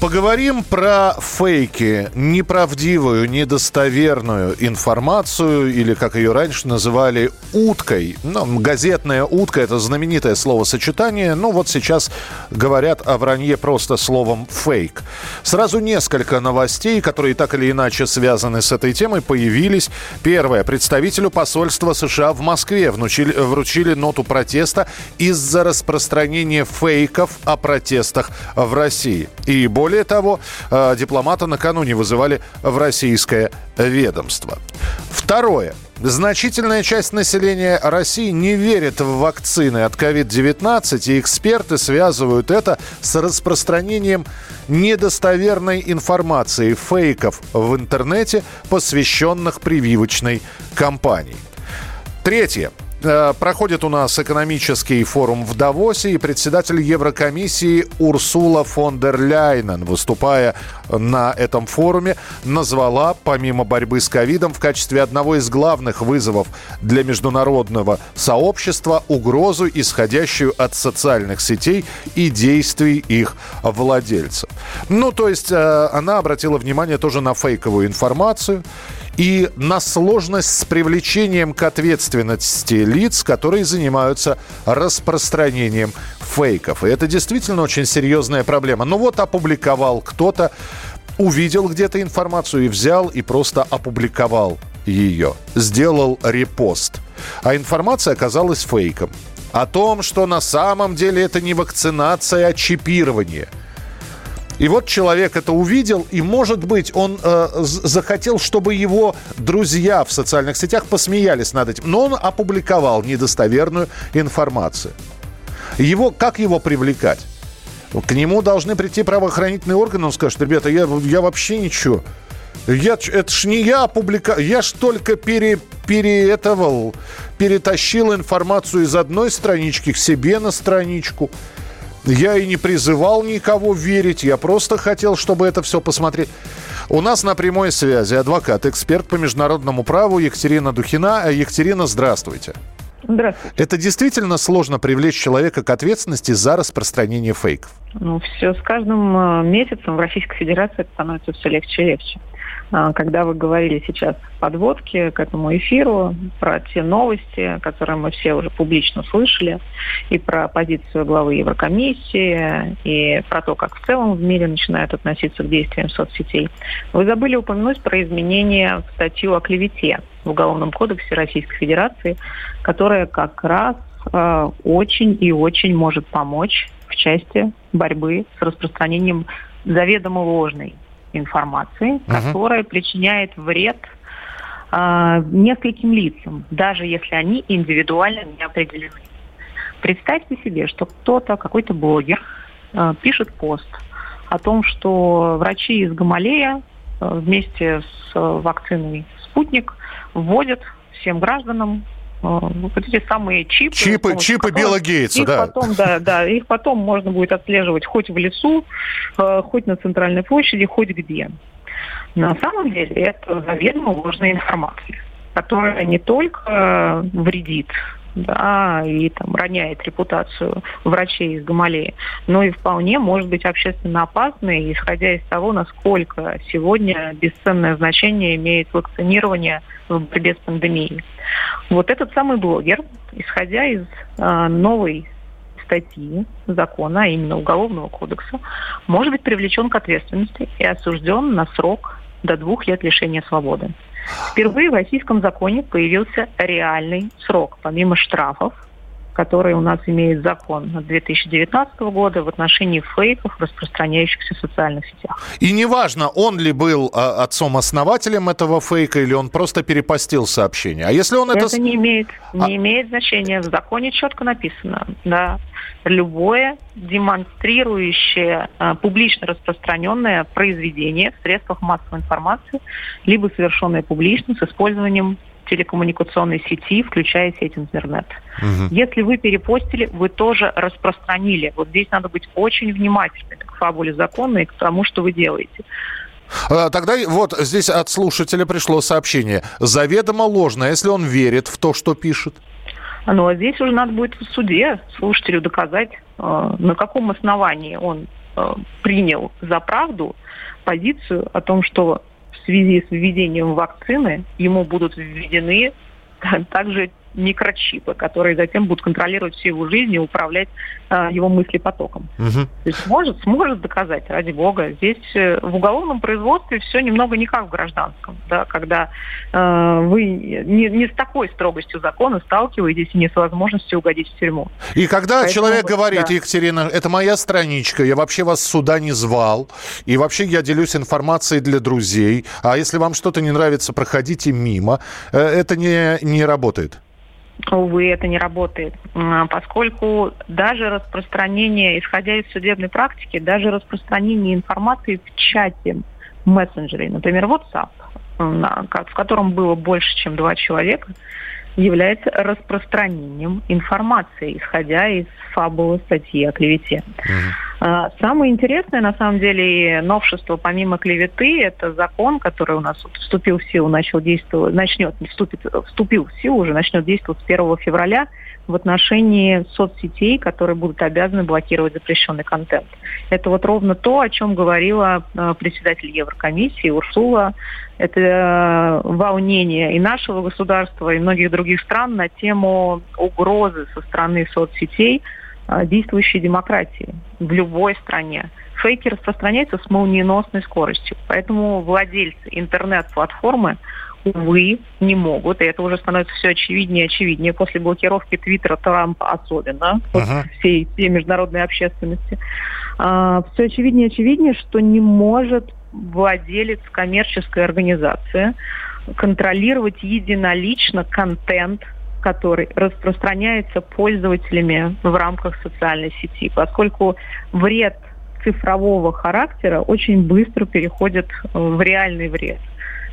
Поговорим про фейки, неправдивую, недостоверную информацию, или, как ее раньше называли, уткой. Ну, газетная утка – это знаменитое словосочетание. Ну, вот сейчас говорят о вранье просто словом «фейк». Сразу несколько новостей, которые так или иначе связаны с этой темой, появились. Первое. Представителю посольства США в Москве вручили, вручили ноту протеста из-за распространения фейков о протестах в России. И более более того, э, дипломата накануне вызывали в российское ведомство. Второе. Значительная часть населения России не верит в вакцины от COVID-19, и эксперты связывают это с распространением недостоверной информации, фейков в интернете, посвященных прививочной кампании. Третье. Э, проходит у нас экономический форум в Давосе, и председатель Еврокомиссии Урсула фон дер Ляйнен, выступая на этом форуме, назвала, помимо борьбы с ковидом, в качестве одного из главных вызовов для международного сообщества угрозу, исходящую от социальных сетей и действий их владельцев. Ну, то есть э, она обратила внимание тоже на фейковую информацию и на сложность с привлечением к ответственности лиц, которые занимаются распространением фейков. И это действительно очень серьезная проблема. Ну вот опубликовал кто-то, увидел где-то информацию и взял и просто опубликовал ее. Сделал репост. А информация оказалась фейком. О том, что на самом деле это не вакцинация, а чипирование – и вот человек это увидел, и, может быть, он э, захотел, чтобы его друзья в социальных сетях посмеялись над этим. Но он опубликовал недостоверную информацию. Его, как его привлекать? К нему должны прийти правоохранительные органы, он скажет, ребята, я, я вообще ничего. Я, это ж не я опубликовал, я ж только пере, переэтовал, перетащил информацию из одной странички к себе на страничку. Я и не призывал никого верить, я просто хотел, чтобы это все посмотреть. У нас на прямой связи адвокат, эксперт по международному праву Екатерина Духина. Екатерина, здравствуйте. Здравствуйте. Это действительно сложно привлечь человека к ответственности за распространение фейков? Ну, все с каждым э, месяцем в Российской Федерации это становится все легче и легче. А, когда вы говорили сейчас в подводке к этому эфиру про те новости, которые мы все уже публично слышали, и про позицию главы Еврокомиссии, и про то, как в целом в мире начинают относиться к действиям соцсетей, вы забыли упомянуть про изменения в статью о клевете в Уголовном кодексе Российской Федерации, которая как раз э, очень и очень может помочь в части борьбы с распространением заведомо ложной информации, угу. которая причиняет вред э, нескольким лицам, даже если они индивидуально не определены. Представьте себе, что кто-то, какой-то блогер, э, пишет пост о том, что врачи из Гамалея э, вместе с вакциной «Спутник» вводят всем гражданам вот эти самые чипы. Чипы, чипы Билла Гейтса, да. Потом, да, да. Их потом можно будет отслеживать хоть в лесу, э, хоть на центральной площади, хоть где. На самом деле это заведомо ложная информация, которая не только вредит да, и там роняет репутацию врачей из Гамалеи, но и вполне может быть общественно опасной, исходя из того, насколько сегодня бесценное значение имеет вакцинирование в борьбе с пандемией. Вот этот самый блогер, исходя из э, новой статьи закона, а именно Уголовного кодекса, может быть привлечен к ответственности и осужден на срок до двух лет лишения свободы. Впервые в российском законе появился реальный срок, помимо штрафов, который у нас имеет закон 2019 года в отношении фейков, распространяющихся в социальных сетях. И неважно, он ли был а, отцом-основателем этого фейка, или он просто перепостил сообщение. А если он это... Это не имеет, не а... имеет значения. В законе четко написано, да, любое демонстрирующее э, публично распространенное произведение в средствах массовой информации, либо совершенное публично с использованием телекоммуникационной сети, включая сеть интернет. Угу. Если вы перепостили, вы тоже распространили. Вот здесь надо быть очень внимательными к фабуле закона и к тому, что вы делаете. А, тогда вот здесь от слушателя пришло сообщение. Заведомо ложно, если он верит в то, что пишет. Ну, а здесь уже надо будет в суде слушателю доказать, э, на каком основании он э, принял за правду позицию о том, что в связи с введением вакцины ему будут введены также микрочипы, которые затем будут контролировать всю его жизнь и управлять э, его мыслепотоком. Угу. То есть сможет, сможет доказать, ради бога. Здесь э, в уголовном производстве все немного не как в гражданском, да, когда э, вы не, не с такой строгостью закона сталкиваетесь и не с возможностью угодить в тюрьму. И когда Поэтому, человек говорит, да. Екатерина, это моя страничка, я вообще вас сюда не звал, и вообще я делюсь информацией для друзей, а если вам что-то не нравится, проходите мимо, э, это не, не работает. Увы, это не работает, поскольку даже распространение, исходя из судебной практики, даже распространение информации в чате мессенджерей, например, WhatsApp, в котором было больше, чем два человека, является распространением информации, исходя из фабулы статьи о клевете. Uh-huh. Самое интересное, на самом деле, новшество помимо клеветы, это закон, который у нас вступил в силу, начал действовать, начнет, вступит, вступил в силу уже, начнет действовать с 1 февраля в отношении соцсетей, которые будут обязаны блокировать запрещенный контент. Это вот ровно то, о чем говорила э, председатель Еврокомиссии Урсула. Это э, волнение и нашего государства, и многих других стран на тему угрозы со стороны соцсетей действующей демократии в любой стране фейки распространяются с молниеносной скоростью. Поэтому владельцы интернет-платформы увы, не могут. И это уже становится все очевиднее и очевиднее после блокировки Твиттера Трампа особенно, uh-huh. всей, всей международной общественности. А, все очевиднее и очевиднее, что не может владелец коммерческой организации контролировать единолично контент, который распространяется пользователями в рамках социальной сети, поскольку вред цифрового характера очень быстро переходит в реальный вред.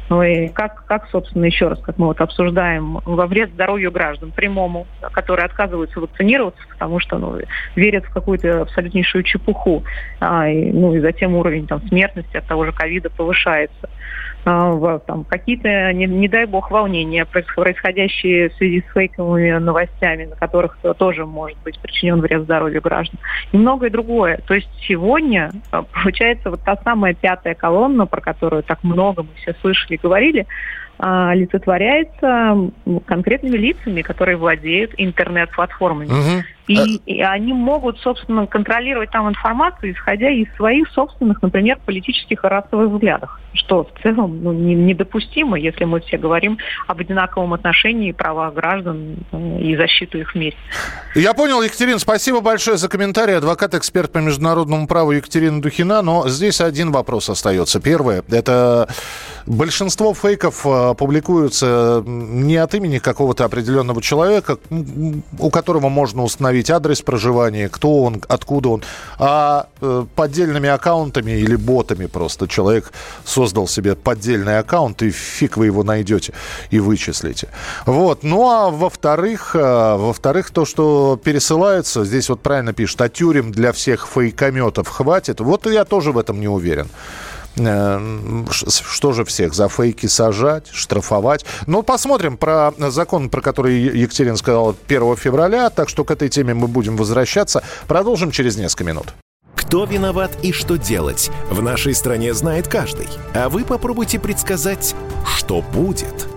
Ну и как, как, собственно, еще раз, как мы вот обсуждаем, во вред здоровью граждан, прямому, которые отказываются вакцинироваться, потому что ну, верят в какую-то абсолютнейшую чепуху, а, и, ну и затем уровень там, смертности от того же ковида повышается. А, там, какие-то, не, не дай бог, волнения, происходящие в связи с фейковыми новостями, на которых тоже может быть причинен вред здоровью граждан, и многое другое. То есть сегодня а, получается вот та самая пятая колонна, про которую так много мы все слышали и говорили, олицетворяется конкретными лицами, которые владеют интернет-платформами. Угу. И, а и они могут, собственно, контролировать там информацию, исходя из своих собственных, например, политических и расовых взглядов, что в целом ну, не, недопустимо, если мы все говорим об одинаковом отношении права граждан э, и защиту их вместе. Я понял, Екатерина, спасибо большое за комментарий. Адвокат-эксперт по международному праву Екатерина Духина. Но здесь один вопрос остается. Первое, это большинство фейков э, публикуются не от имени какого-то определенного человека, у которого можно установить адрес проживания, кто он, откуда он, а э, поддельными аккаунтами или ботами просто человек создал себе поддельный аккаунт, и фиг вы его найдете и вычислите. Вот. Ну а во-вторых, э, во-вторых, то, что пересылается, здесь вот правильно пишет, а тюрем для всех фейкометов хватит. Вот я тоже в этом не уверен. Э, что же всех за фейки сажать, штрафовать? Ну, посмотрим про закон, про который Екатерина сказала 1 февраля, так что к этой теме мы будем возвращаться. Продолжим через несколько минут. Кто виноват и что делать, в нашей стране знает каждый. А вы попробуйте предсказать, что будет –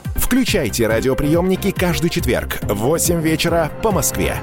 Включайте радиоприемники каждый четверг в 8 вечера по Москве.